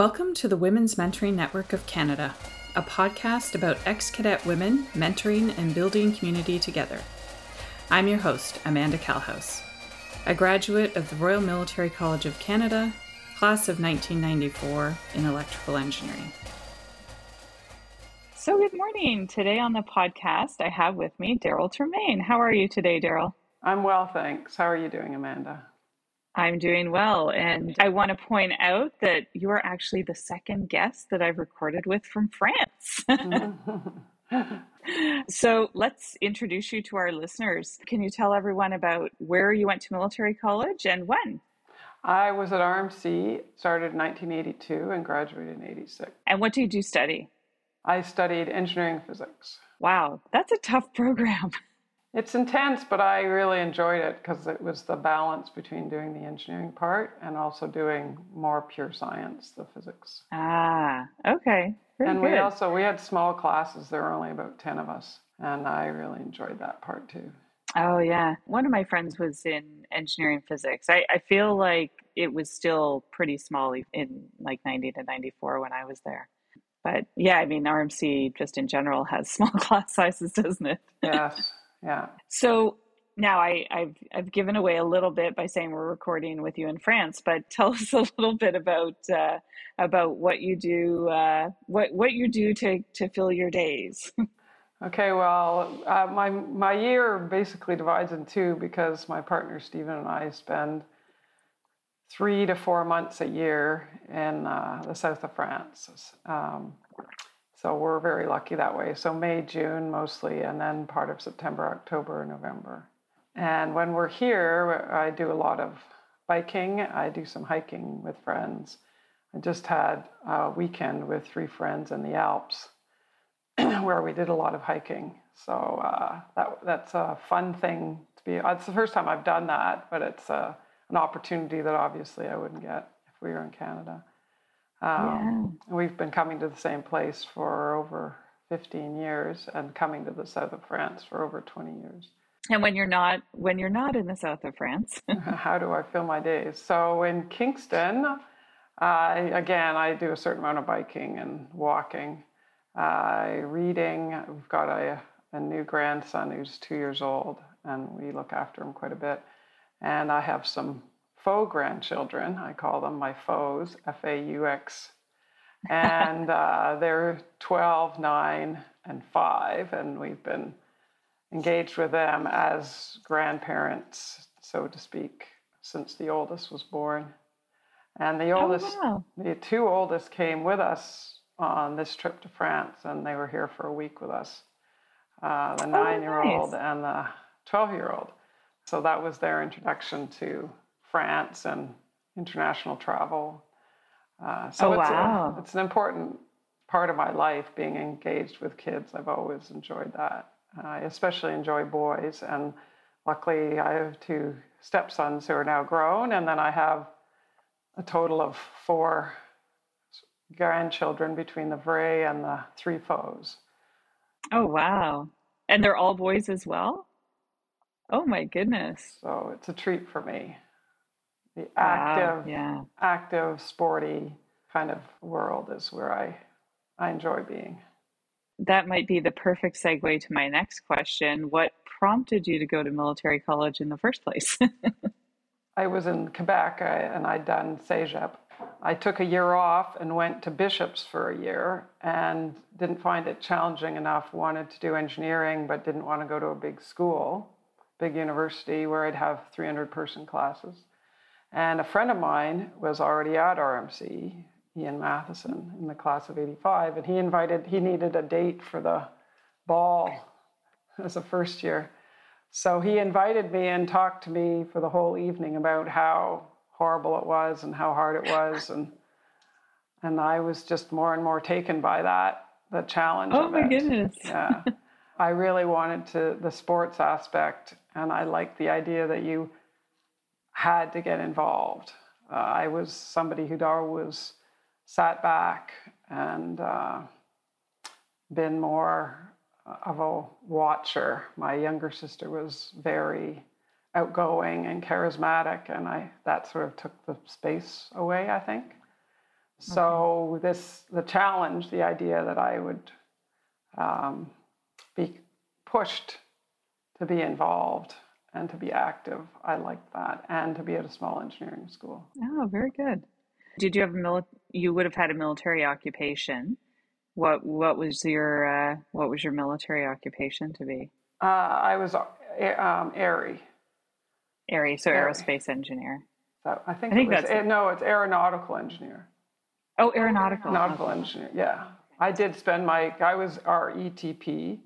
Welcome to the Women's Mentoring Network of Canada, a podcast about ex cadet women mentoring and building community together. I'm your host, Amanda Calhouse, a graduate of the Royal Military College of Canada, class of 1994 in electrical engineering. So, good morning. Today on the podcast, I have with me Daryl Tremaine. How are you today, Daryl? I'm well, thanks. How are you doing, Amanda? I'm doing well. And I want to point out that you are actually the second guest that I've recorded with from France. so let's introduce you to our listeners. Can you tell everyone about where you went to military college and when? I was at RMC, started in 1982 and graduated in 86. And what did you study? I studied engineering physics. Wow, that's a tough program. It's intense, but I really enjoyed it because it was the balance between doing the engineering part and also doing more pure science, the physics. Ah, okay. Very and good. we also we had small classes. There were only about ten of us, and I really enjoyed that part too. Oh yeah, one of my friends was in engineering physics. I, I feel like it was still pretty small in like ninety to ninety four when I was there. But yeah, I mean RMC just in general has small class sizes, doesn't it? Yes. Yeah. So now I, have I've given away a little bit by saying we're recording with you in France, but tell us a little bit about uh, about what you do, uh, what what you do to to fill your days. okay, well, uh, my my year basically divides in two because my partner Stephen and I spend three to four months a year in uh, the south of France. Um, so we're very lucky that way. So May, June mostly, and then part of September, October, November. And when we're here, I do a lot of biking. I do some hiking with friends. I just had a weekend with three friends in the Alps where we did a lot of hiking. So uh, that, that's a fun thing to be. It's the first time I've done that, but it's a, uh, an opportunity that obviously I wouldn't get if we were in Canada. Um, yeah. We've been coming to the same place for over 15 years and coming to the south of France for over 20 years. And when you're not when you're not in the south of France, how do I fill my days? So in Kingston, uh, again, I do a certain amount of biking and walking, uh, reading. We've got a, a new grandson who's two years old, and we look after him quite a bit. And I have some faux grandchildren. I call them my foes, F A U X. And uh, they're 12, 9, and 5. And we've been engaged with them as grandparents, so to speak, since the oldest was born. And the oh, oldest, oh, wow. the two oldest came with us on this trip to France, and they were here for a week with us uh, the nine year old nice. and the 12 year old. So that was their introduction to France and international travel. Uh, so oh, it's, wow. a, it's an important part of my life being engaged with kids. I've always enjoyed that. I especially enjoy boys, and luckily I have two stepsons who are now grown, and then I have a total of four grandchildren between the Vray and the three foes. Oh wow! And they're all boys as well. Oh my goodness! So it's a treat for me the ah, active, wow, yeah. active, sporty kind of world is where I, I enjoy being. That might be the perfect segue to my next question. What prompted you to go to military college in the first place? I was in Quebec and I'd done CEGEP. I took a year off and went to Bishops for a year and didn't find it challenging enough. Wanted to do engineering, but didn't want to go to a big school, big university where I'd have 300 person classes. And a friend of mine was already at RMC, Ian Matheson, in the class of 85, and he invited, he needed a date for the ball as a first year. So he invited me and talked to me for the whole evening about how horrible it was and how hard it was. And, and I was just more and more taken by that, the challenge. Oh my it. goodness. Yeah. I really wanted to, the sports aspect, and I liked the idea that you had to get involved. Uh, I was somebody who'd always sat back and uh, been more of a watcher. My younger sister was very outgoing and charismatic, and I that sort of took the space away. I think. So okay. this the challenge, the idea that I would um, be pushed to be involved and to be active, I liked that, and to be at a small engineering school. Oh, very good. Did you have a mili- You would have had a military occupation. What What was your uh, What was your military occupation to be? Uh, I was uh, um, AIRE. AIRE, so AIRE. aerospace engineer. So I think, I think it was, that's it, no, it's aeronautical engineer. Oh, aeronautical. Nautical engineer, yeah. I did spend my, I was RETP,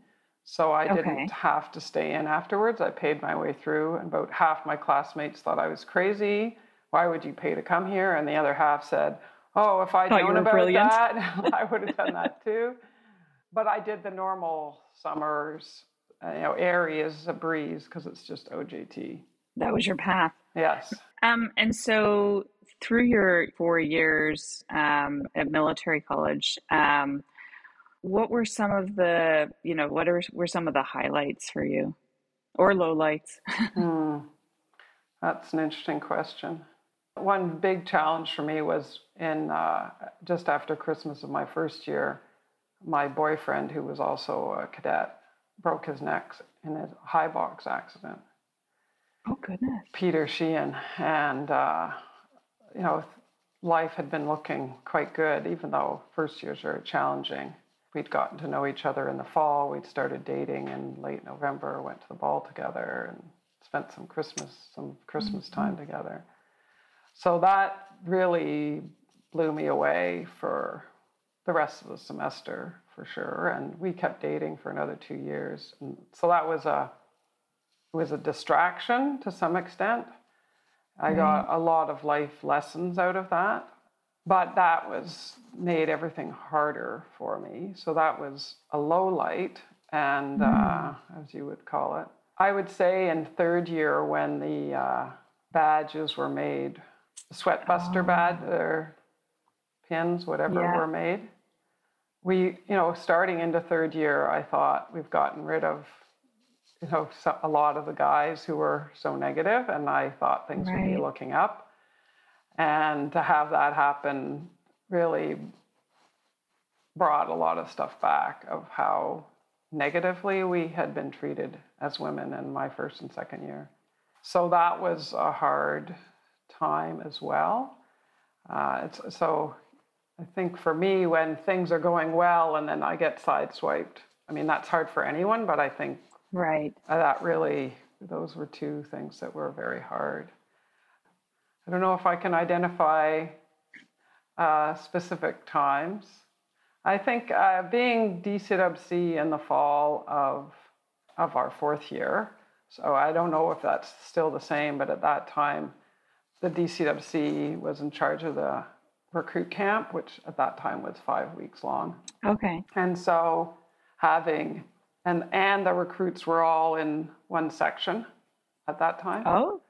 so I didn't have to stay in afterwards. I paid my way through, and about half my classmates thought I was crazy. Why would you pay to come here? And the other half said, Oh, if I'd known about brilliant. that, I would have done that too. But I did the normal summers. Uh, you know, AIRE is a breeze because it's just OJT. That was your path. Yes. Um, and so through your four years um, at military college, um, what were some of the, you know, what are, were some of the highlights for you or lowlights? hmm. That's an interesting question. One big challenge for me was in uh, just after Christmas of my first year, my boyfriend, who was also a cadet, broke his neck in a high box accident. Oh goodness. Peter Sheehan, and uh, you know, life had been looking quite good, even though first years are challenging. We'd gotten to know each other in the fall. We'd started dating in late November. Went to the ball together and spent some Christmas some Christmas mm-hmm. time together. So that really blew me away for the rest of the semester for sure. And we kept dating for another two years. And so that was a was a distraction to some extent. I mm-hmm. got a lot of life lessons out of that, but that was made everything harder for me. So that was a low light, and uh, as you would call it. I would say in third year when the uh, badges were made, Sweatbuster oh. badge or pins, whatever yeah. were made. We, you know, starting into third year, I thought we've gotten rid of you know, a lot of the guys who were so negative, and I thought things right. would be looking up. And to have that happen really brought a lot of stuff back of how negatively we had been treated as women in my first and second year. So that was a hard time as well. Uh, so I think for me, when things are going well and then I get sideswiped, I mean, that's hard for anyone, but I think Right. That really, those were two things that were very hard. I don't know if I can identify uh, specific times. I think uh, being DCWC in the fall of, of our fourth year, so I don't know if that's still the same, but at that time, the DCWC was in charge of the recruit camp, which at that time was five weeks long. Okay. And so having and and the recruits were all in one section at that time. Oh,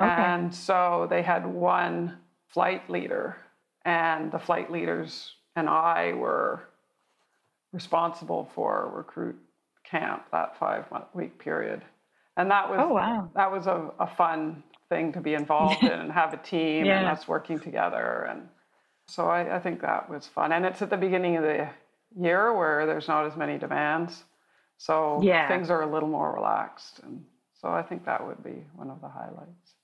okay. And so they had one flight leader, and the flight leaders and I were responsible for recruit camp that five month week period, and that was oh, wow. that was a, a fun thing to be involved in and have a team yeah. and us working together and so I, I think that was fun and it's at the beginning of the year where there's not as many demands so yeah. things are a little more relaxed. And so I think that would be one of the highlights.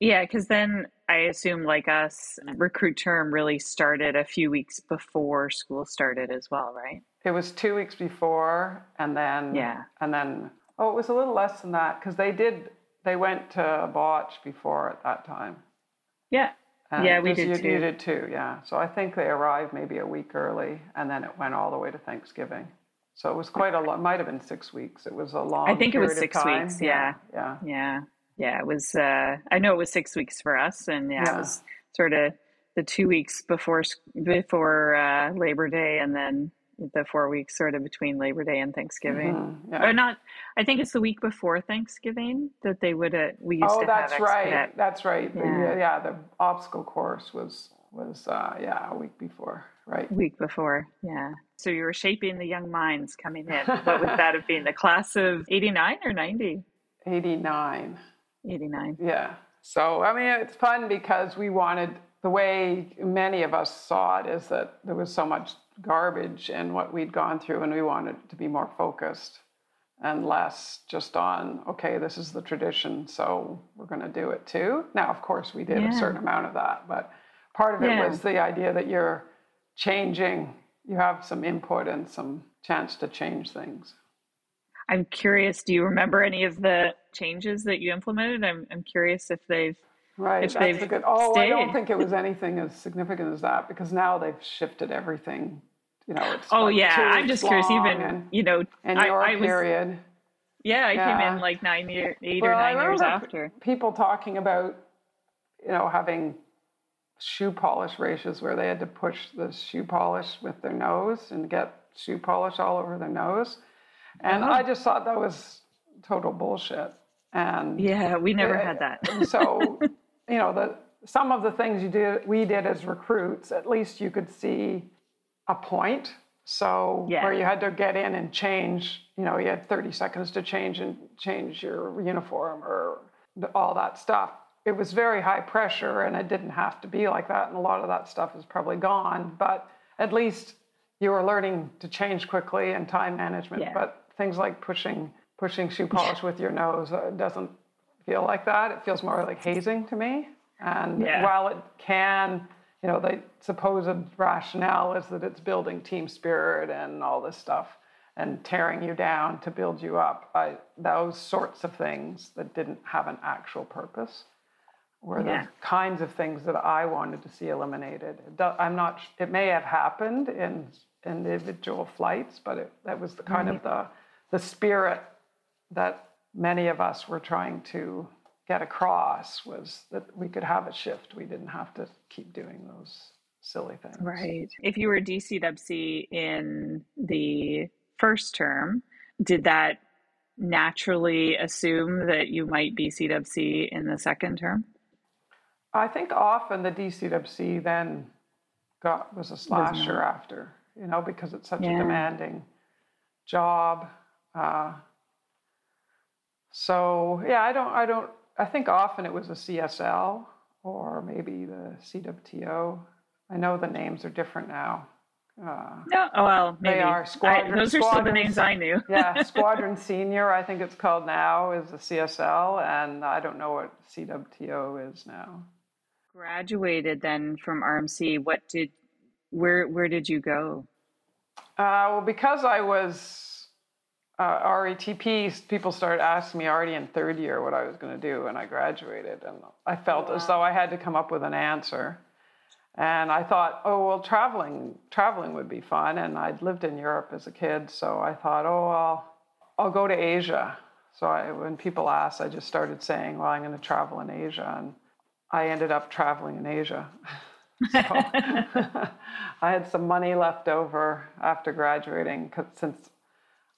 Yeah, because then I assume, like us, recruit term really started a few weeks before school started as well, right? It was two weeks before, and then yeah, and then oh, it was a little less than that because they did they went to BOTC before at that time. Yeah, and yeah, we did you, too. You did too, yeah. So I think they arrived maybe a week early, and then it went all the way to Thanksgiving. So it was quite a lot. Might have been six weeks. It was a long. I think it was six weeks. Yeah. yeah. Yeah. Yeah. Yeah, it was. Uh, I know it was six weeks for us, and yeah, yeah. it was sort of the two weeks before before uh, Labor Day, and then the four weeks sort of between Labor Day and Thanksgiving. Mm-hmm. Yeah. Or not. I think it's the week before Thanksgiving that they would. Uh, we used oh, to. that's have right. That's right. Yeah. The, yeah. The obstacle course was was uh, yeah a week before. Right. Week before. Yeah. So you were shaping the young minds coming in. what would that have been? The class of 89 or 90? 89. 89. Yeah. So, I mean, it's fun because we wanted, the way many of us saw it is that there was so much garbage in what we'd gone through, and we wanted to be more focused and less just on, okay, this is the tradition, so we're going to do it too. Now, of course, we did yeah. a certain amount of that, but part of it yeah. was the idea that you're changing, you have some input and some chance to change things. I'm curious, do you remember any of the changes that you implemented? I'm, I'm curious if they've Right, if that's a good. Oh, stayed. I don't think it was anything as significant as that because now they've shifted everything you know, it's oh like yeah, I'm just curious. Even and, you know, and your I, I period. Was, yeah, I yeah. came in like nine years, eight well, or nine years after. People talking about, you know, having shoe polish races where they had to push the shoe polish with their nose and get shoe polish all over their nose, and uh-huh. I just thought that was total bullshit. And yeah, we never it, had that. so, you know, the some of the things you did, we did as recruits, at least you could see a point. So yeah. where you had to get in and change, you know, you had 30 seconds to change and change your uniform or all that stuff. It was very high pressure and it didn't have to be like that. And a lot of that stuff is probably gone, but at least you were learning to change quickly and time management. Yeah. But things like pushing pushing shoe polish with your nose uh, doesn't feel like that. It feels more like hazing to me. And yeah. while it can you know, the supposed rationale is that it's building team spirit and all this stuff and tearing you down to build you up. I, those sorts of things that didn't have an actual purpose were yeah. the kinds of things that I wanted to see eliminated. I'm not. It may have happened in individual flights, but it, that was the kind mm-hmm. of the the spirit that many of us were trying to get across was that we could have a shift. We didn't have to keep doing those silly things. Right. If you were DCWC in the first term, did that naturally assume that you might be CWC in the second term? I think often the DCWC then got was a slasher after, you know, because it's such yeah. a demanding job. Uh, so yeah, I don't, I don't I think often it was a CSL or maybe the CWTO. I know the names are different now. Uh, no, oh, well, maybe. They are squadron. I, those are still the names I knew. yeah, Squadron Senior, I think it's called now, is the CSL, and I don't know what CWTO is now. Graduated then from RMC. What did, where, where did you go? Uh, well, because I was uh, RETP, people started asking me already in third year what I was going to do when I graduated. And I felt wow. as though I had to come up with an answer. And I thought, oh, well, traveling, traveling would be fun. And I'd lived in Europe as a kid. So I thought, oh, I'll, I'll go to Asia. So I, when people asked, I just started saying, well, I'm going to travel in Asia. And I ended up traveling in Asia. I had some money left over after graduating since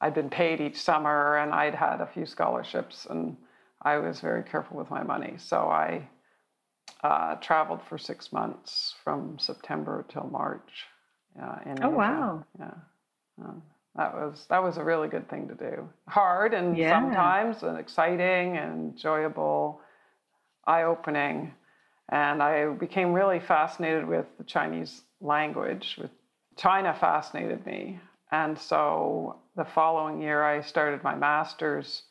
I'd been paid each summer and I'd had a few scholarships and I was very careful with my money. So I uh, traveled for six months from September till March. Uh, in oh Asia. wow! Yeah, um, that was that was a really good thing to do. Hard and yeah. sometimes and exciting and enjoyable, eye opening, and I became really fascinated with the Chinese language. With China fascinated me, and so the following year, I started my master's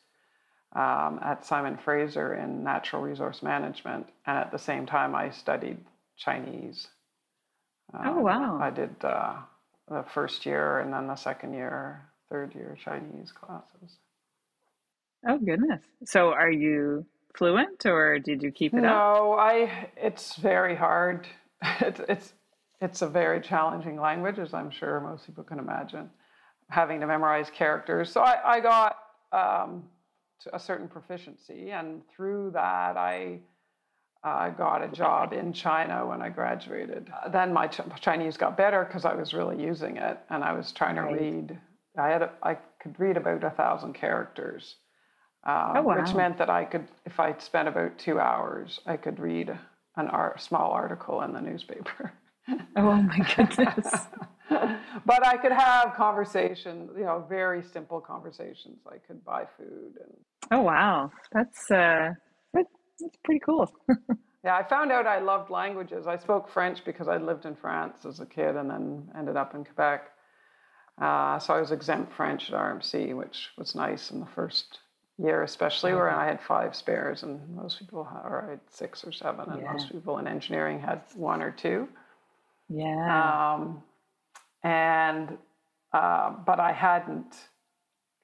um, at Simon Fraser in natural resource management. And at the same time, I studied Chinese. Um, oh, wow. I did uh, the first year and then the second year, third year Chinese classes. Oh, goodness. So are you fluent or did you keep it no, up? No, I, it's very hard. it's, it's, it's a very challenging language, as I'm sure most people can imagine having to memorize characters. So I, I got um, a certain proficiency, and through that, I uh, got a job in China when I graduated. Uh, then my ch- Chinese got better because I was really using it, and I was trying to right. read. I had a, I could read about a thousand characters, um, oh, wow. which meant that I could, if I spent about two hours, I could read an art, small article in the newspaper. oh my goodness. but I could have conversations, you know, very simple conversations. I could buy food and. Oh wow, that's uh, that's pretty cool. Yeah, I found out I loved languages. I spoke French because I lived in France as a kid and then ended up in Quebec. Uh, so I was exempt French at RMC, which was nice in the first year, especially where I had five spares, and most people, had, or I had six or seven, and yeah. most people in engineering had one or two. Yeah. Um, and uh, but I hadn't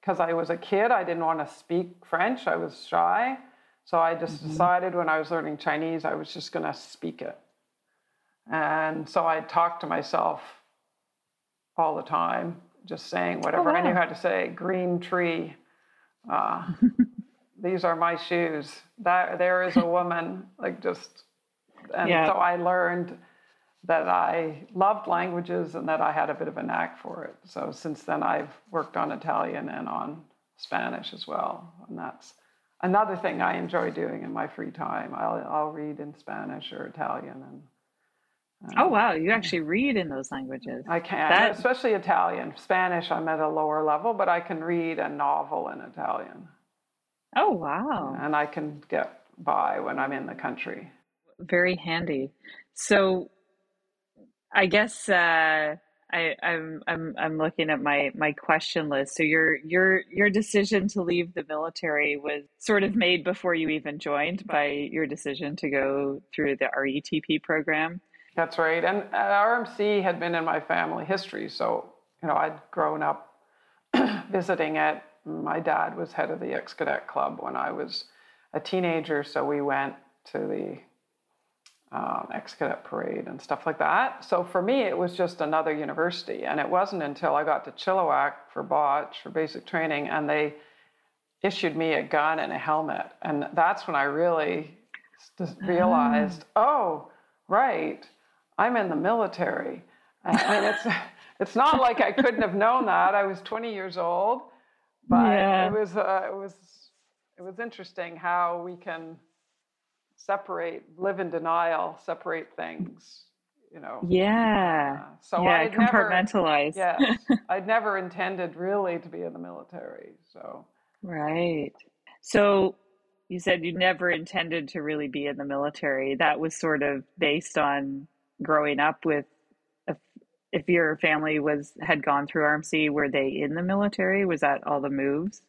because I was a kid. I didn't want to speak French. I was shy, so I just mm-hmm. decided when I was learning Chinese, I was just going to speak it. And so I talked to myself all the time, just saying whatever oh, wow. I knew how to say. Green tree. Uh, these are my shoes. That there is a woman. Like just, and yeah. so I learned that I loved languages and that I had a bit of a knack for it. So since then, I've worked on Italian and on Spanish as well, and that's another thing I enjoy doing in my free time. I'll, I'll read in Spanish or Italian and. Um, oh wow! You actually read in those languages. I can, that... especially Italian. Spanish, I'm at a lower level, but I can read a novel in Italian. Oh wow! And I can get by when I'm in the country. Very handy. So I guess uh, I, I'm I'm I'm looking at my my question list. So your your your decision to leave the military was sort of made before you even joined by your decision to go through the RETP program. That's right, and uh, RMC had been in my family history. So you know, I'd grown up visiting it. My dad was head of the ex cadet club when I was a teenager, so we went to the um, ex-cadet parade and stuff like that. So for me, it was just another university, and it wasn't until I got to Chilliwack for BOTC for basic training, and they issued me a gun and a helmet, and that's when I really realized, oh, right, I'm in the military. I mean, it's it's not like I couldn't have known that. I was 20 years old, but yeah. it was uh, it was it was interesting how we can separate, live in denial, separate things, you know. Yeah. Uh, so yeah, I'd compartmentalize. Never, yes, I'd never intended really to be in the military. So. Right. So you said you never intended to really be in the military. That was sort of based on growing up with if, if your family was had gone through RMC, were they in the military? Was that all the moves?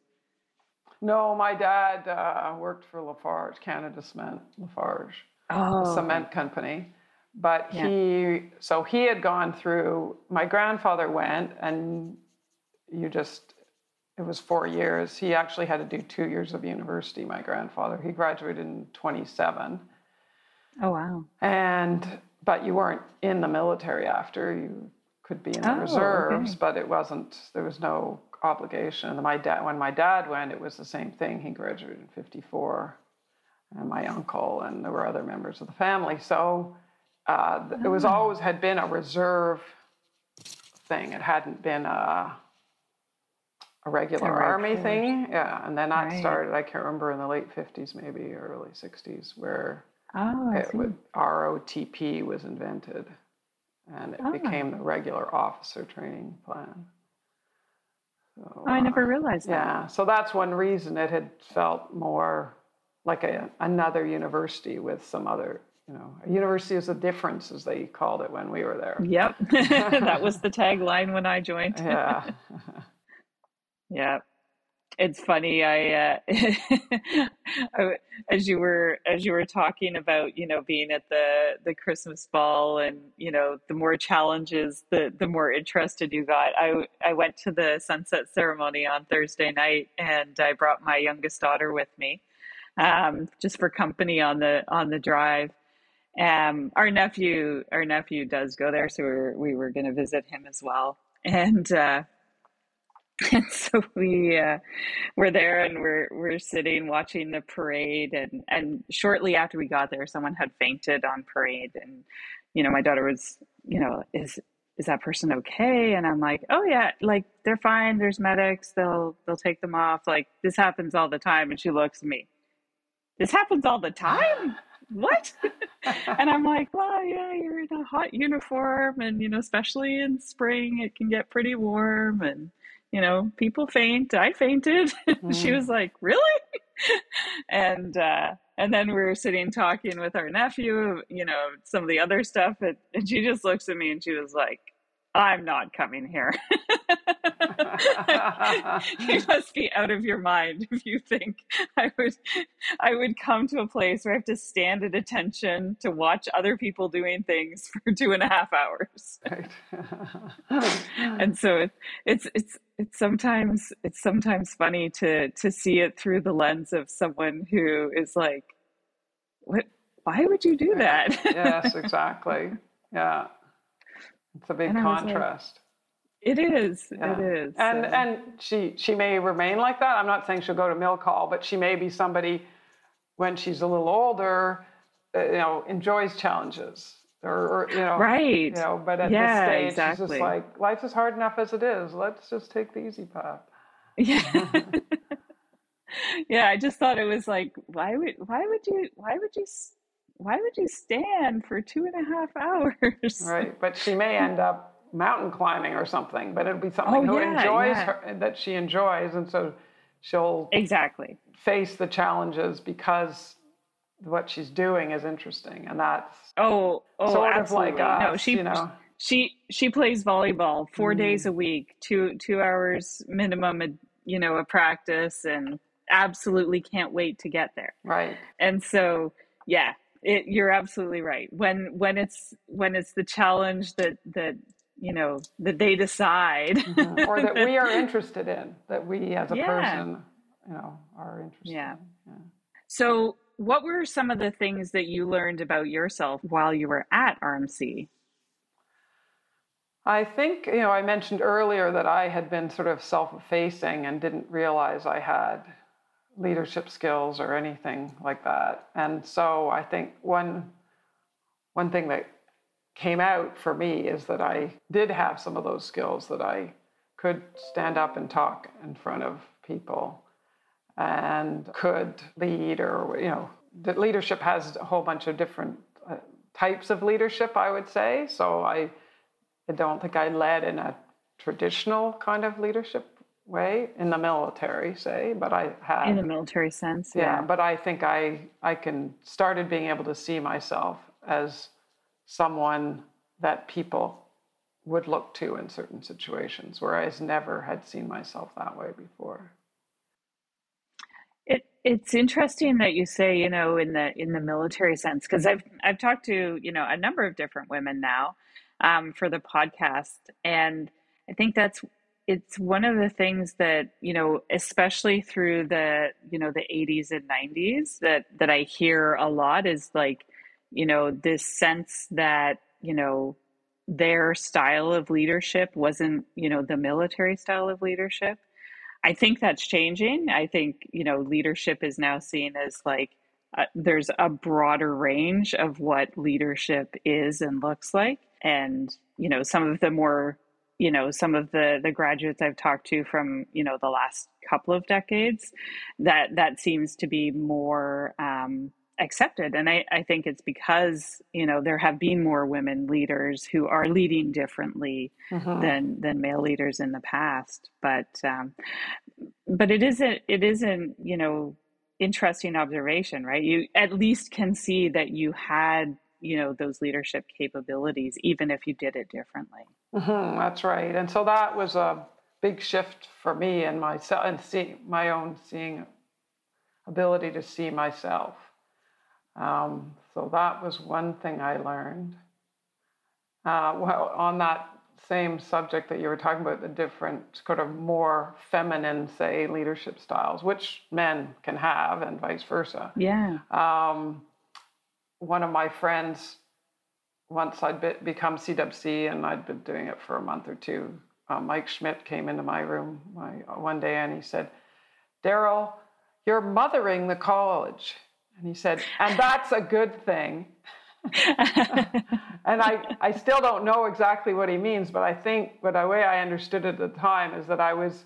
No, my dad uh, worked for Lafarge, Canada Cement, Lafarge, oh. cement company. But yeah. he, so he had gone through, my grandfather went, and you just, it was four years. He actually had to do two years of university, my grandfather. He graduated in 27. Oh, wow. And, but you weren't in the military after. You could be in the oh, reserves, okay. but it wasn't, there was no obligation. And my dad, when my dad went, it was the same thing. He graduated in '54, and my uncle, and there were other members of the family. So uh, it was ah. always had been a reserve thing. It hadn't been a a regular army thing. Yeah, and then that right. started. I can't remember in the late '50s, maybe early '60s, where oh, it would, ROTP was invented, and it oh. became the regular officer training plan. So, I never uh, realized that. Yeah, so that's one reason it had felt more like a, another university with some other, you know, a university is a difference, as they called it when we were there. Yep, that was the tagline when I joined. yeah. yeah it's funny i uh as you were as you were talking about you know being at the the christmas ball and you know the more challenges the the more interested you got i i went to the sunset ceremony on thursday night and i brought my youngest daughter with me um just for company on the on the drive. Um our nephew our nephew does go there so we were, we were going to visit him as well. And uh and so we uh, were there and we're we're sitting watching the parade and and shortly after we got there someone had fainted on parade and you know my daughter was you know is is that person okay? And i'm like oh yeah like they're fine. There's medics. They'll they'll take them off. Like this happens all the time. And she looks at me. This happens all the time? What? And i'm like well yeah you're in a hot uniform and you know especially in spring it can get pretty warm and you know, people faint. I fainted. Mm. she was like, really? and uh, and then we were sitting talking with our nephew, you know, some of the other stuff, and, and she just looks at me and she was like, I'm not coming here. you must be out of your mind if you think I would I would come to a place where I have to stand at attention to watch other people doing things for two and a half hours. Right. and so it, it's it's it's sometimes it's sometimes funny to to see it through the lens of someone who is like, what why would you do that? yes, exactly. Yeah. It's a big contrast. Like, it is. Yeah. It is. And so. and she she may remain like that. I'm not saying she'll go to mill call, but she may be somebody when she's a little older, uh, you know, enjoys challenges. Or, or, you know, right? You know, but at yeah, this stage, exactly. she's just like life is hard enough as it is. Let's just take the easy path. Yeah. yeah, I just thought it was like, why would why would you why would you why would you stand for two and a half hours? Right, but she may end up mountain climbing or something, but it'll be something oh, who yeah, enjoys yeah. her that she enjoys, and so she'll exactly face the challenges because what she's doing is interesting, and that's oh, oh sort absolutely. of like us, no, she, you know. She she plays volleyball four mm. days a week, two two hours minimum, you know, a practice, and absolutely can't wait to get there. Right. And so, yeah, it, you're absolutely right. When when it's when it's the challenge that that you know that they decide, mm-hmm. or that we are interested in, that we as a yeah. person, you know, are interested. Yeah. In. yeah. So, what were some of the things that you learned about yourself while you were at RMC? I think, you know, I mentioned earlier that I had been sort of self effacing and didn't realize I had leadership skills or anything like that. And so I think one one thing that came out for me is that I did have some of those skills that I could stand up and talk in front of people and could lead or you know that leadership has a whole bunch of different uh, types of leadership I would say so I I don't think I led in a traditional kind of leadership way in the military, say, but I had in the military sense. Yeah. yeah, but I think I I can started being able to see myself as someone that people would look to in certain situations, whereas never had seen myself that way before. It it's interesting that you say, you know, in the in the military sense, because I've I've talked to you know a number of different women now um, for the podcast, and I think that's it's one of the things that you know especially through the you know the 80s and 90s that that i hear a lot is like you know this sense that you know their style of leadership wasn't you know the military style of leadership. I think that's changing. I think you know leadership is now seen as like uh, there's a broader range of what leadership is and looks like. And you know some of the more you know some of the the graduates i've talked to from you know the last couple of decades that that seems to be more um, accepted. And I, I think it's because you know there have been more women leaders who are leading differently mm-hmm. than than male leaders in the past. But um, but it isn't it isn't you know interesting observation right? You at least can see that you had you know those leadership capabilities even if you did it differently. Mm-hmm, that's right. And so that was a big shift for me and myself and see my own seeing ability to see myself um, so that was one thing i learned. Uh, well on that same subject that you were talking about the different sort of more feminine say leadership styles which men can have and vice versa. Yeah. Um, one of my friends, once I'd be, become CWC and I'd been doing it for a month or two, uh, Mike Schmidt came into my room my, one day and he said, Daryl, you're mothering the college. And he said, and that's a good thing. and I, I still don't know exactly what he means, but I think but the way I understood it at the time is that I was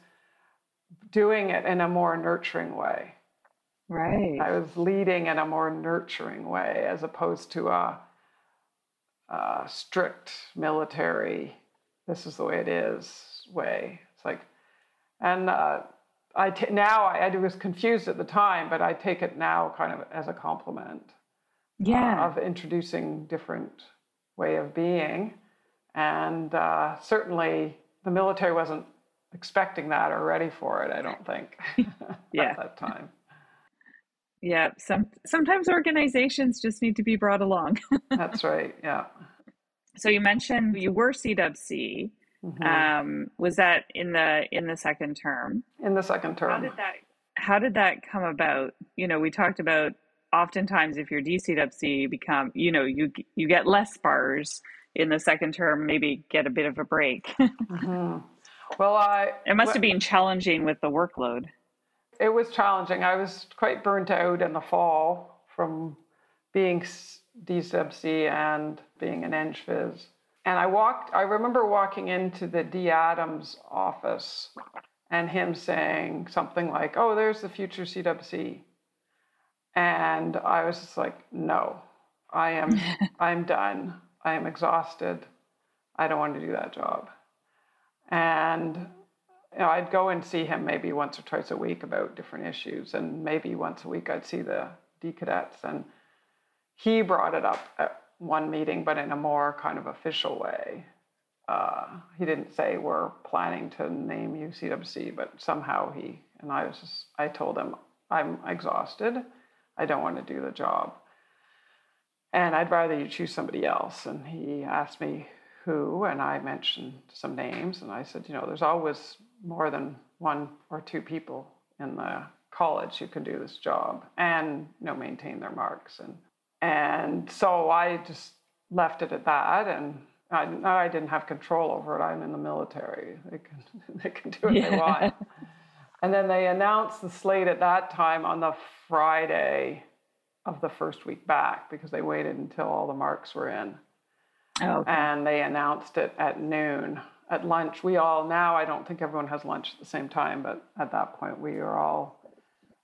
doing it in a more nurturing way. Right. I was leading in a more nurturing way as opposed to a, a strict military, this is the way it is way. It's like, And uh, I t- now I, I was confused at the time, but I take it now kind of as a compliment. Yeah. Uh, of introducing different way of being, and uh, certainly the military wasn't expecting that or ready for it. I don't think. yeah. at that time. Yeah. Some sometimes organizations just need to be brought along. That's right. Yeah. So you mentioned you were CWC. Mm-hmm. Um, was that in the in the second term? In the second term. How did that How did that come about? You know, we talked about oftentimes if you're DCWC, you become you know you you get less bars in the second term, maybe get a bit of a break. mm-hmm. Well, I it must have been challenging with the workload. It was challenging. I was quite burnt out in the fall from being DCWC and being an EngPhys. And I walked, I remember walking into the D. Adams office and him saying something like, Oh, there's the future CWC. And I was just like, No, I am, I'm done. I am exhausted. I don't want to do that job. And you know, I'd go and see him maybe once or twice a week about different issues, and maybe once a week I'd see the D cadets. And he brought it up one meeting, but in a more kind of official way. Uh, he didn't say we're planning to name you CWC, but somehow he and I was just, I told him I'm exhausted. I don't want to do the job, and I'd rather you choose somebody else. And he asked me who, and I mentioned some names, and I said, you know, there's always more than one or two people in the college who can do this job and you know maintain their marks and and so I just left it at that and I, I didn't have control over it. I'm in the military. They can they can do what yeah. they want. And then they announced the slate at that time on the Friday of the first week back because they waited until all the marks were in. Oh, okay. And they announced it at noon at lunch. We all now I don't think everyone has lunch at the same time, but at that point we were all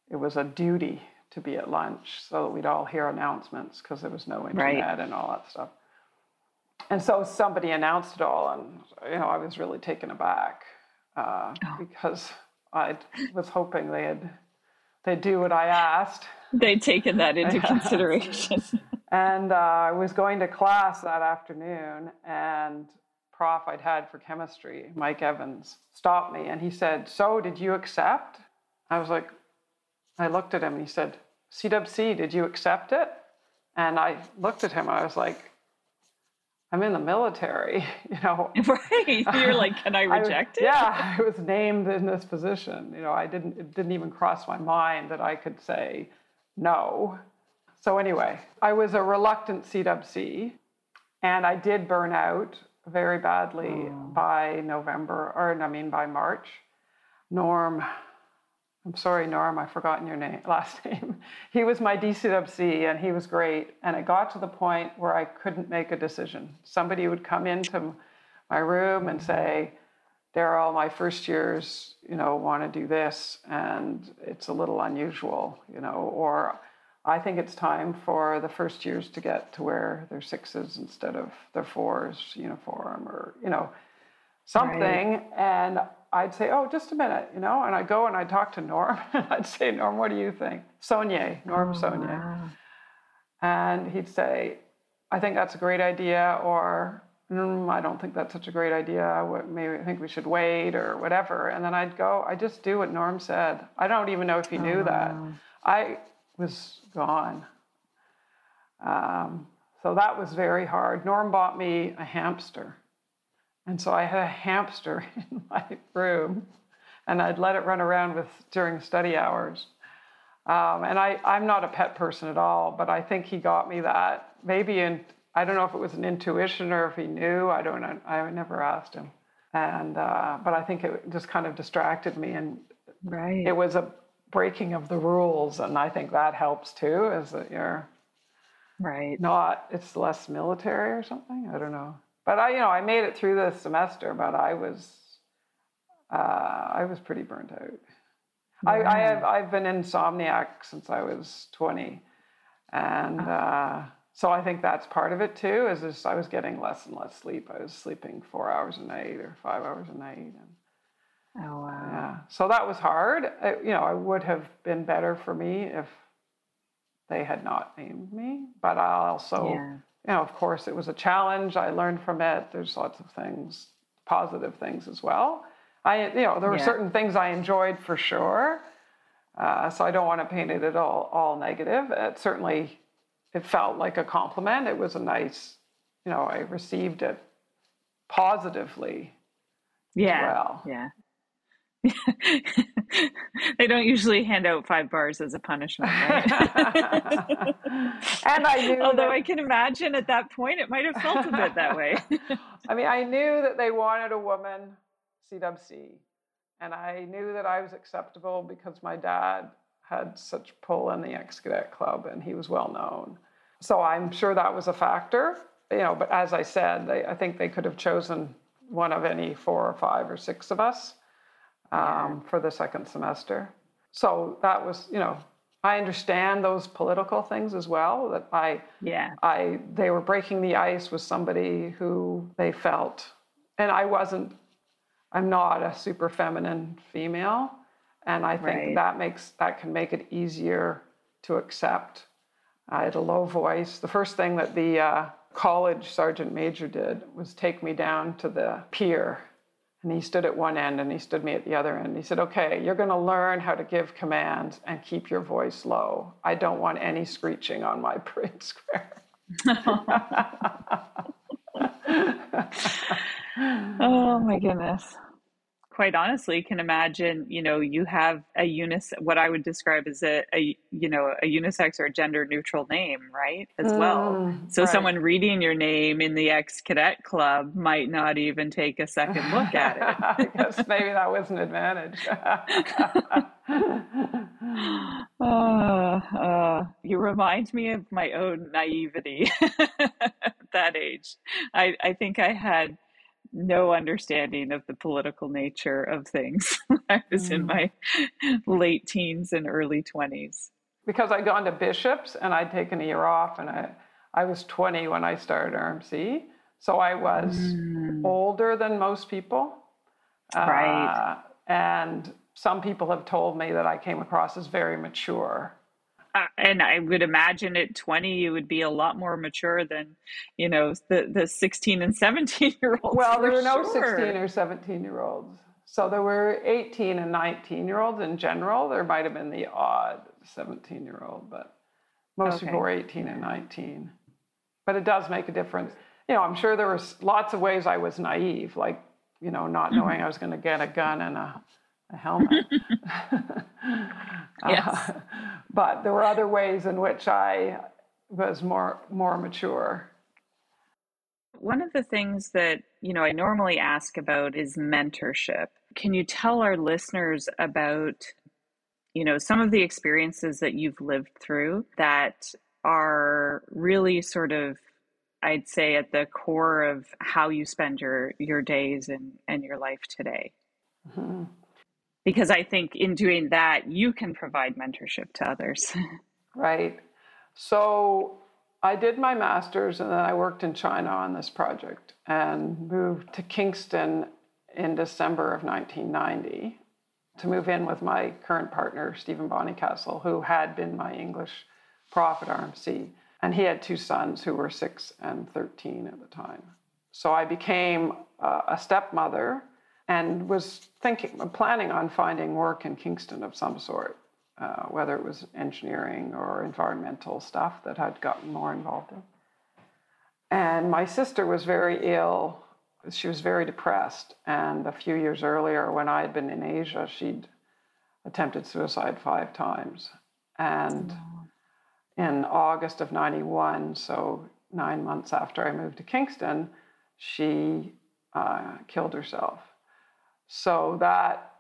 it was a duty to be at lunch so that we'd all hear announcements because there was no internet right. and all that stuff. And so somebody announced it all, and you know I was really taken aback uh, oh. because I was hoping they'd they'd do what I asked. They'd taken that into consideration. and uh, I was going to class that afternoon, and prof I'd had for chemistry, Mike Evans, stopped me and he said, "So did you accept?" I was like, I looked at him and he said, CWC, did you accept it? And I looked at him and I was like, I'm in the military, you know. Right. You're like, can I reject I, it? Yeah, I was named in this position. You know, I didn't it didn't even cross my mind that I could say no. So anyway, I was a reluctant CWC and I did burn out very badly oh. by November or I mean by March. Norm I'm sorry, Norm, I've forgotten your name, last name. He was my DCWC and he was great. And it got to the point where I couldn't make a decision. Somebody would come into my room and say, Daryl, my first years, you know, want to do this and it's a little unusual, you know, or I think it's time for the first years to get to where they're sixes instead of their fours uniform or, you know, something. Right. And I'd say, oh, just a minute, you know, and I'd go and I'd talk to Norm. and I'd say, Norm, what do you think? Sonia, Norm oh, Sonia. Wow. And he'd say, I think that's a great idea, or mm, I don't think that's such a great idea. Maybe I think we should wait, or whatever. And then I'd go, I just do what Norm said. I don't even know if he knew oh, that. Wow. I was gone. Um, so that was very hard. Norm bought me a hamster. And so I had a hamster in my room, and I'd let it run around with during study hours. Um, and I, I'm not a pet person at all, but I think he got me that. Maybe in, I don't know if it was an intuition or if he knew. I don't know. I never asked him. And uh, but I think it just kind of distracted me, and right. it was a breaking of the rules, and I think that helps too. Is that you're right? Not it's less military or something. I don't know. But I, you know, I made it through the semester, but I was, uh, I was pretty burnt out. I, I, have, I've been insomniac since I was 20. And oh. uh, so I think that's part of it too, is just I was getting less and less sleep. I was sleeping four hours a night or five hours a night. And, Oh wow. Yeah. So that was hard. I, you know, it would have been better for me if they had not named me. But I also, yeah. You know, of course, it was a challenge. I learned from it. There's lots of things, positive things as well. I, you know, there were yeah. certain things I enjoyed for sure. Uh, so I don't want to paint it at all all negative. It certainly, it felt like a compliment. It was a nice, you know, I received it positively. Yeah. Well. Yeah. they don't usually hand out five bars as a punishment, right? and I knew Although that, I can imagine at that point it might have felt a bit that way. I mean, I knew that they wanted a woman CWC, and I knew that I was acceptable because my dad had such pull in the ex cadet club and he was well known. So I'm sure that was a factor. You know, but as I said, they, I think they could have chosen one of any four or five or six of us um, for the second semester. So that was, you know, I understand those political things as well. That I, yeah, I they were breaking the ice with somebody who they felt, and I wasn't. I'm not a super feminine female, and I think right. that makes that can make it easier to accept. I had a low voice. The first thing that the uh, college sergeant major did was take me down to the pier and he stood at one end and he stood me at the other end. He said, Okay, you're going to learn how to give commands and keep your voice low. I don't want any screeching on my parade square. oh my goodness quite honestly can imagine you know you have a unis what i would describe as a, a you know a unisex or a gender neutral name right as well. So right. someone reading your name in the ex cadet club might not even take a second look at it. Yes maybe that was an advantage. Uh, uh, you remind me of my own naivety at that age. I, I think i had no understanding of the political nature of things. I was mm. in my late teens and early 20s. Because I'd gone to Bishops and I'd taken a year off, and I, I was 20 when I started RMC. So I was mm. older than most people. Right. Uh, and some people have told me that I came across as very mature and I would imagine at 20 you would be a lot more mature than, you know, the the 16 and 17 year olds. Well, there were no 16 or 17 year olds. So there were 18 and 19 year olds in general. There might have been the odd 17 year old, but most okay. people were 18 and 19. But it does make a difference. You know, I'm sure there was lots of ways I was naive, like, you know, not mm-hmm. knowing I was going to get a gun and a a helmet. yes. Uh, but there were other ways in which I was more more mature. One of the things that, you know, I normally ask about is mentorship. Can you tell our listeners about you know some of the experiences that you've lived through that are really sort of I'd say at the core of how you spend your your days and and your life today. Mm-hmm because I think in doing that, you can provide mentorship to others. right. So I did my master's and then I worked in China on this project and moved to Kingston in December of 1990 to move in with my current partner, Stephen Bonnycastle, who had been my English prof at RMC. And he had two sons who were six and 13 at the time. So I became uh, a stepmother and was thinking, planning on finding work in Kingston of some sort, uh, whether it was engineering or environmental stuff that I'd gotten more involved in. And my sister was very ill. She was very depressed. And a few years earlier, when I had been in Asia, she'd attempted suicide five times. And in August of 91, so nine months after I moved to Kingston, she uh, killed herself. So that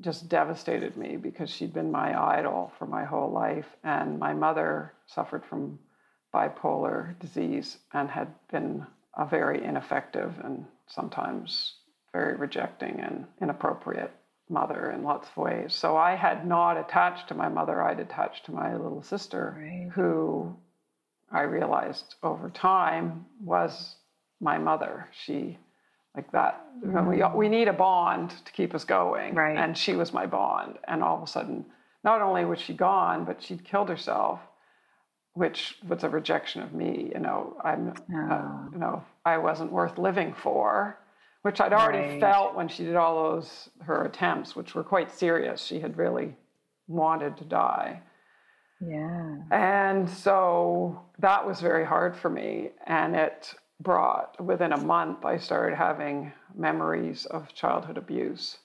just devastated me because she'd been my idol for my whole life. And my mother suffered from bipolar disease and had been a very ineffective and sometimes very rejecting and inappropriate mother in lots of ways. So I had not attached to my mother, I'd attached to my little sister, right. who I realized over time was my mother. She like that. We, we need a bond to keep us going. Right. And she was my bond. And all of a sudden, not only was she gone, but she'd killed herself, which was a rejection of me. You know, I'm, uh, you know, I wasn't worth living for, which I'd already Right. felt when she did all those her attempts, which were quite serious. She had really wanted to die. Yeah. And so that was very hard for me. And it brought, within a month, I started having memories of childhood abuse.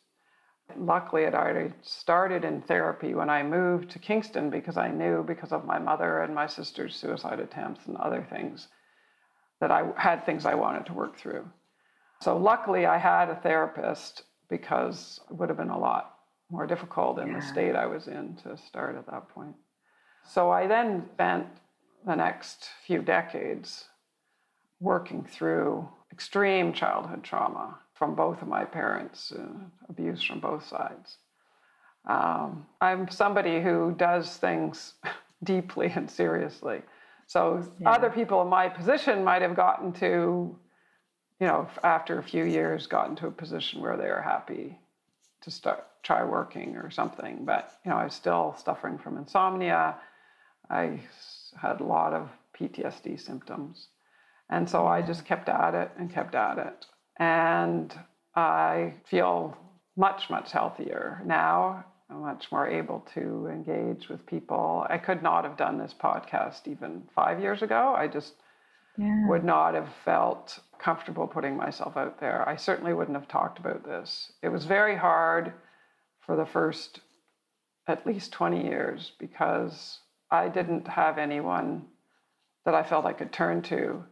Luckily, it already started in therapy when I moved to Kingston because I knew, because of my mother and my sister's suicide attempts and other things, that I had things I wanted to work through. So, luckily, I had a therapist because it would have been a lot more difficult in Yeah. the state I was in to start at that point. So I then spent the next few decades working through extreme childhood trauma from both of my parents, uh, abuse from both sides. Um, I'm somebody who does things deeply and seriously. So Yeah. other people in my position might have gotten to, you know, after a few years, gotten to a position where they are happy to start try working or something. But you know, I was still suffering from insomnia. I had a lot of PTSD symptoms. And so I just kept at it and kept at it. And I feel much, much healthier now. I'm much more able to engage with people. I could not have done this podcast even five years ago. I just Yeah. would not have felt comfortable putting myself out there. I certainly wouldn't have talked about this. It was very hard for the first at least 20 years because I didn't have anyone that I felt I could turn to.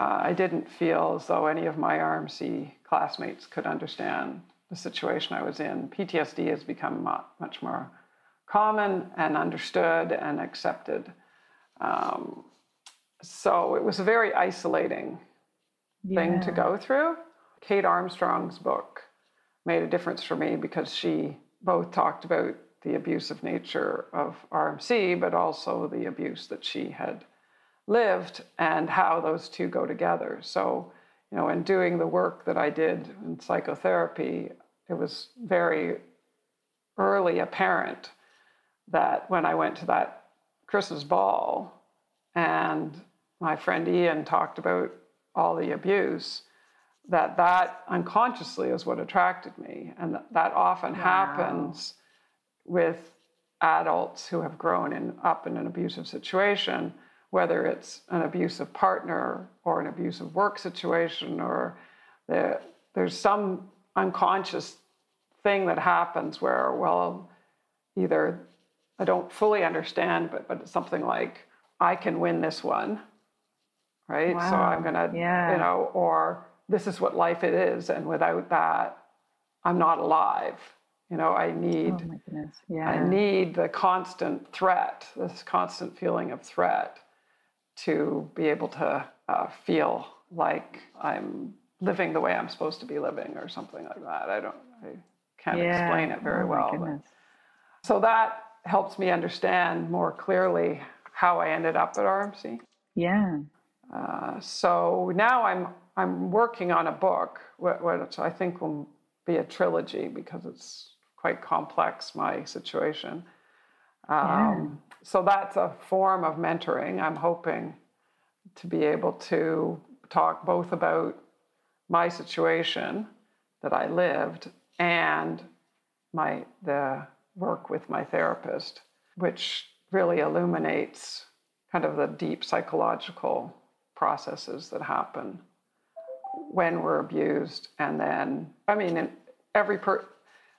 Uh, I didn't feel as though any of my RMC classmates could understand the situation I was in. PTSD has become much more common and understood and accepted. Um, so it was a very isolating thing to go through. Kate Armstrong's book made a difference for me because she both talked about the abusive nature of RMC, but also the abuse that she had lived and how those two go together. So, you know, in doing the work that I did in psychotherapy, it was very early apparent that when I went to that Chris's ball and my friend Ian talked about all the abuse, that that unconsciously is what attracted me. And that, that often happens with adults who have grown in, up in an abusive situation, whether it's an abusive partner or an abusive work situation, or the, there's some unconscious thing that happens where, well, either I don't fully understand, but, but it's something like, I can win this one, right? So I'm gonna, Yeah. you know, or this is what life it is, and without that, I'm not alive. You know, I need Oh. Yeah. I need the constant threat, this constant feeling of threat to be able to uh, feel like I'm living the way I'm supposed to be living or something like that. I don't, I can't Yeah. explain it very Oh well. but- so that helps me understand more clearly how I ended up at RMC. Yeah. Uh, so now I'm I'm working on a book, which I think will be a trilogy because it's quite complex. My situation. Um, So that's a form of mentoring. I'm hoping to be able to talk both about my situation that I lived and my the work with my therapist, which really illuminates kind of the deep psychological processes that happen when we're abused and then i mean every per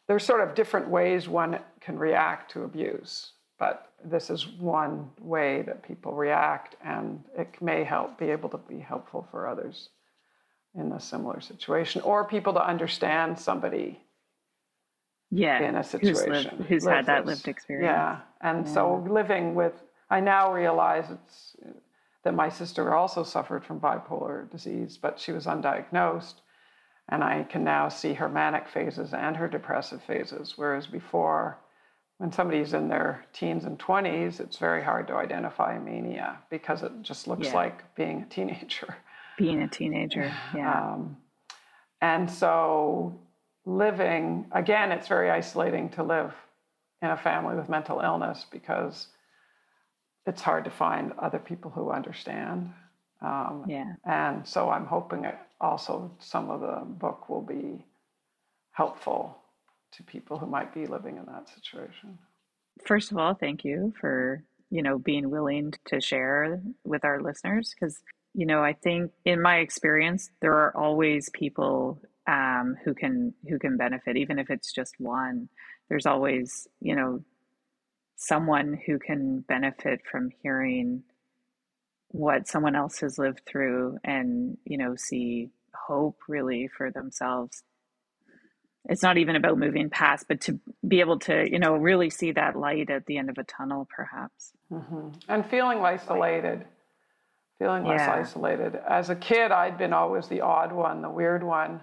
there's sort of different ways one can react to abuse but this is one way that people react and it may help be able to be helpful for others in a similar situation or people to understand somebody Yeah. in a situation Who's, lived- who's had that lived experience. Yeah, and so living with, I now realize it's that my sister also suffered from bipolar disease, but she was undiagnosed, and I can now see her manic phases and her depressive phases. Whereas before, when somebody's in their teens and twenties, it's very hard to identify mania because it just looks Yeah. like being a teenager. Being a teenager. Yeah. Um, And so, living, again, it's very isolating to live in a family with mental illness because it's hard to find other people who understand. Um, yeah. And so I'm hoping it also some of the book will be helpful to people who might be living in that situation. First of all, thank you for you know being willing to share with our listeners because you know I think in my experience there are always people um, who can who can benefit even if it's just one. There's always you know someone who can benefit from hearing what someone else has lived through and you know see hope really for themselves it's not even about moving past but to be able to you know really see that light at the end of a tunnel perhaps mm-hmm. and feeling isolated feeling less isolated as a kid i'd been always the odd one the weird one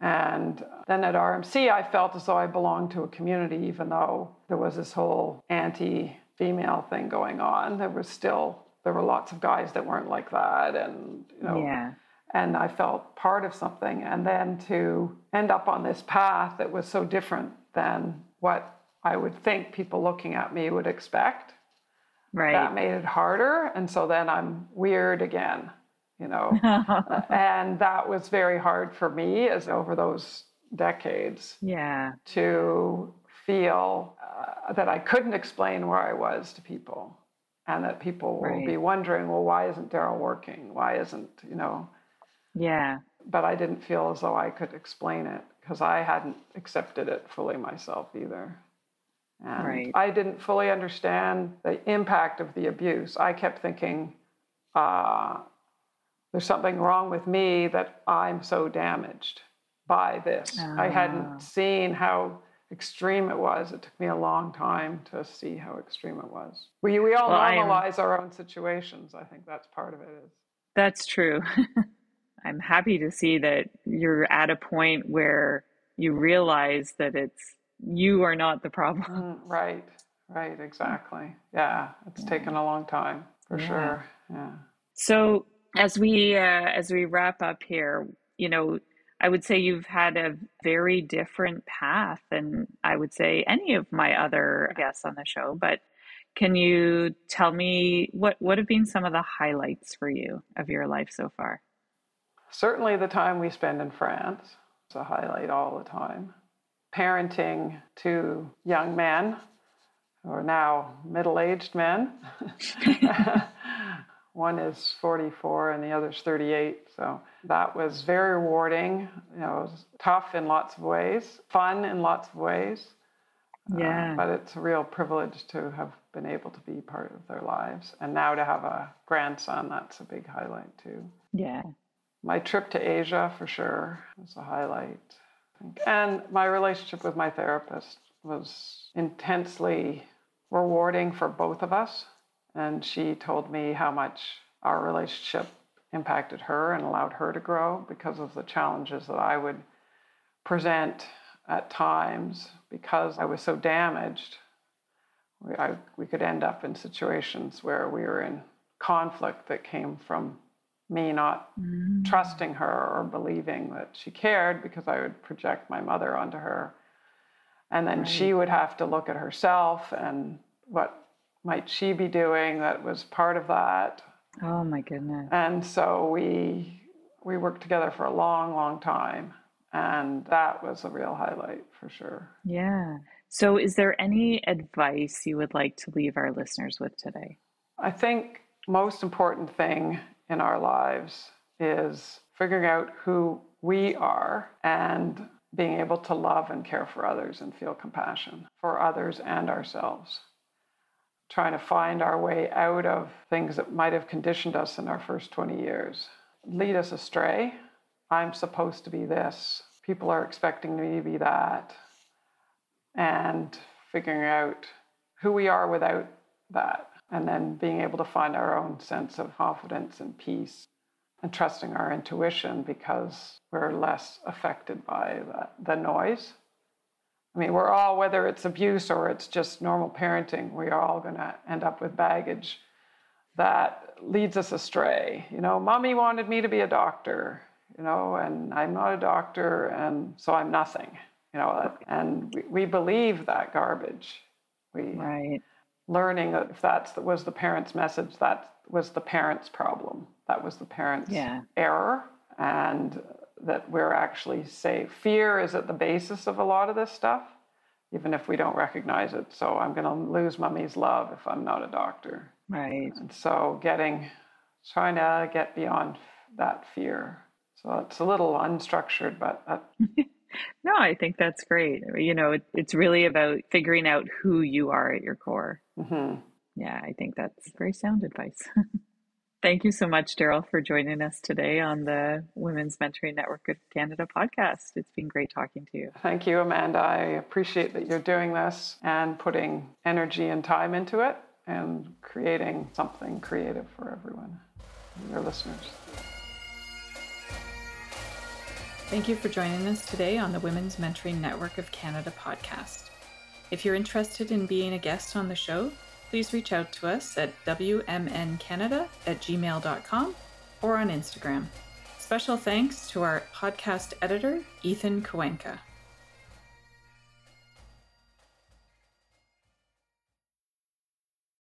and then at RMC, I felt as though I belonged to a community, even though there was this whole anti female thing going on. There was still, there were lots of guys that weren't like that. And, you know, yeah. And I felt part of something. And then to end up on this path that was so different than what I would think people looking at me would expect. Right. That made it harder. And so then I'm weird again you know. and that was very hard for me as over those decades. Yeah. To feel uh, that I couldn't explain where I was to people and that people right. will be wondering, well, why isn't Daryl working? Why isn't, you know? Yeah. But I didn't feel as though I could explain it because I hadn't accepted it fully myself either. And right. I didn't fully understand the impact of the abuse. I kept thinking, uh, there's something wrong with me that I'm so damaged by this. I hadn't ah. seen how extreme it was. It took me a long time to see how extreme it was. We, we all well, normalize our own situations. I think that's part of it. Is. That's true. I'm happy to see that you're at a point where you realize that it's you are not the problem. Mm, right, right, exactly. Yeah, it's yeah. taken a long time for yeah. sure. Yeah. So as we uh, as we wrap up here, you know, I would say you've had a very different path than I would say any of my other guests on the show. But can you tell me what what have been some of the highlights for you of your life so far? Certainly, the time we spend in France is a highlight all the time. Parenting two young men who are now middle aged men. One is 44 and the other's 38. So that was very rewarding. You know, it was tough in lots of ways, fun in lots of ways. Uh, yeah. Uh, but it's a real privilege to have been able to be part of their lives. And now to have a grandson, that's a big highlight too. Yeah. My trip to Asia for sure was a highlight. And my relationship with my therapist was intensely rewarding for both of us. And she told me how much our relationship impacted her and allowed her to grow because of the challenges that I would present at times because I was so damaged. We, I, we could end up in situations where we were in conflict that came from me not mm. trusting her or believing that she cared because I would project my mother onto her. And then right. she would have to look at herself and what might she be doing that was part of that. Oh my goodness. And so we we worked together for a long, long time. And that was a real highlight for sure. Yeah. So is there any advice you would like to leave our listeners with today? I think most important thing in our lives is figuring out who we are and being able to love and care for others and feel compassion for others and ourselves trying to find our way out of things that might have conditioned us in our first 20 years, lead us astray. I'm supposed to be this. People are expecting me to be that. And figuring out who we are without that. And then being able to find our own sense of confidence and peace and trusting our intuition because we're less affected by the, the noise I mean, we're all, whether it's abuse or it's just normal parenting, we are all going to end up with baggage that leads us astray. You know, mommy wanted me to be a doctor. you know, and I'm not a doctor, and so I'm nothing, you know, and we, we believe that garbage. We right. Learning that if that was the parents' message, that was the parents' problem. That was the parents' yeah. error, and that we're actually safe. Fear is at the basis of a lot of this stuff, even if we don't recognize it. So I'm going to lose mummy's love if I'm not a doctor. Right. And so getting, trying to get beyond that fear. So it's a little unstructured, but. no, I think that's great. You know, it, it's really about figuring out who you are at your core. Mm-hmm. Yeah, I think that's very sound advice. Thank you so much, Daryl, for joining us today on the Women's Mentoring Network of Canada podcast. It's been great talking to you. Thank you, Amanda. I appreciate that you're doing this and putting energy and time into it and creating something creative for everyone, your listeners. Thank you for joining us today on the Women's Mentoring Network of Canada podcast. If you're interested in being a guest on the show, please reach out to us at wmncanada at gmail.com or on Instagram. Special thanks to our podcast editor, Ethan Kowenka.